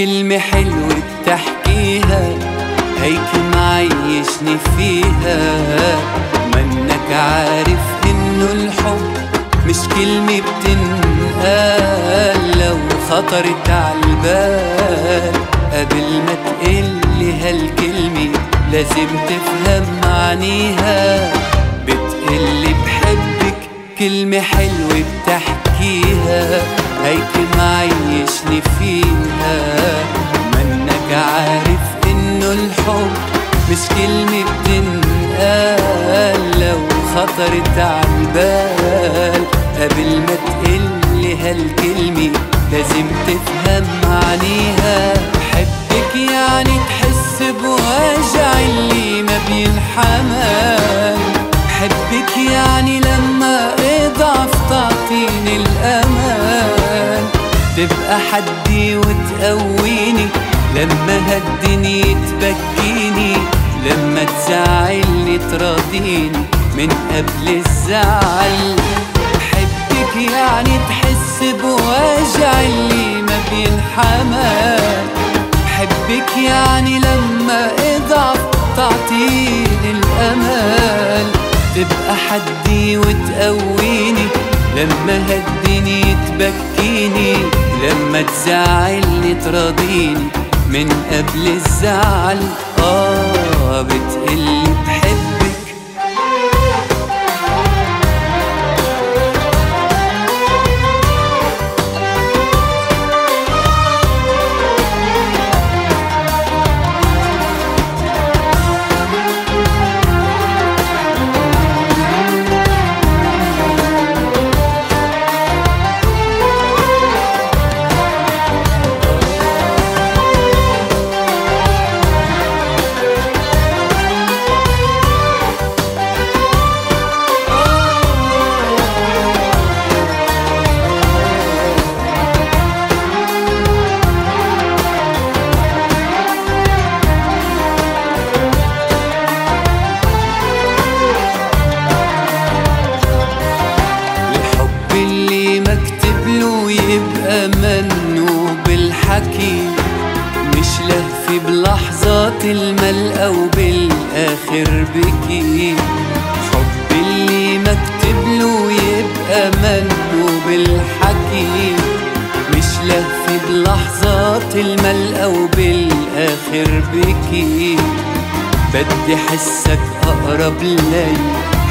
كلمة حلوة بتحكيها هيك معيشني فيها. منك عارف إنه الحب مش كلمة بتنقال. لو خطرت عالبال قبل ما تقلي هالكلمة لازم تفهم معانيها بتقلي بحبك كلمة حلوة بتحكيها. هيك معيشني فيها. منك عارف إنه الحب مش كلمة بتنقال. لو خطرت عالبال قبل ما تقلي هالكلمة لازم تفهم معانيها بحبك يعني تحس بوجع اللي ما بينحمل. بحبك يعني لما إضعف تعطيني الامان تبقى حدي وتقويني لما هالدنيا تبكيني لما تزعلني تراضيني. من قبل الزعل بحبك يعني تحس بوجع اللي ما بينحمل بحبك يعني لما اضعف تعطيني الأمل. تبقى حدي وتقويني لما هالدنيا لما تزعلني تراضيني من قبل الزعل. آه. منه بالحكي مش لهفي بلحظات الملقى وبالآخر بكي. حب اللي مكتب له يبقى منه بالحكي مش لهفي بلحظات الملقى وبالآخر بكي. بدي حسك أقرب لي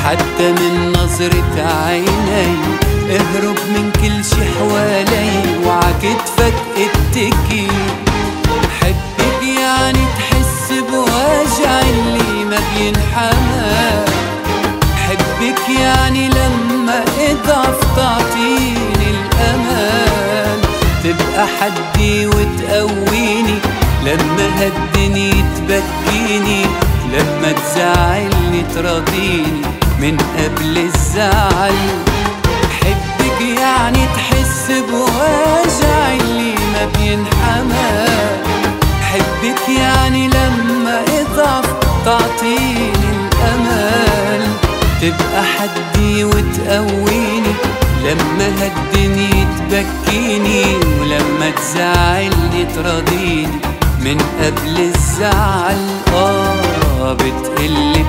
حتى من نظرة عيني. اهرب من كل شي حوالي وعكتفك اتكي حبك يعني تحس بوجع اللي ما بينحمل حبك يعني لما اضعف تعطيني الأمان تبقى حدي وتقويني. لما هالدنيا تبكيني. لما تزعلني تراضيني. من قبل الزعل يعني تحس بوجع اللي ما بينحمل حبك يعني لما اضعف تعطيني الأمل. تبقى حدي وتقويني لما هالدنيا تبكيني ولما تزعلني تراضيني. من قبل الزعل آه بتقلي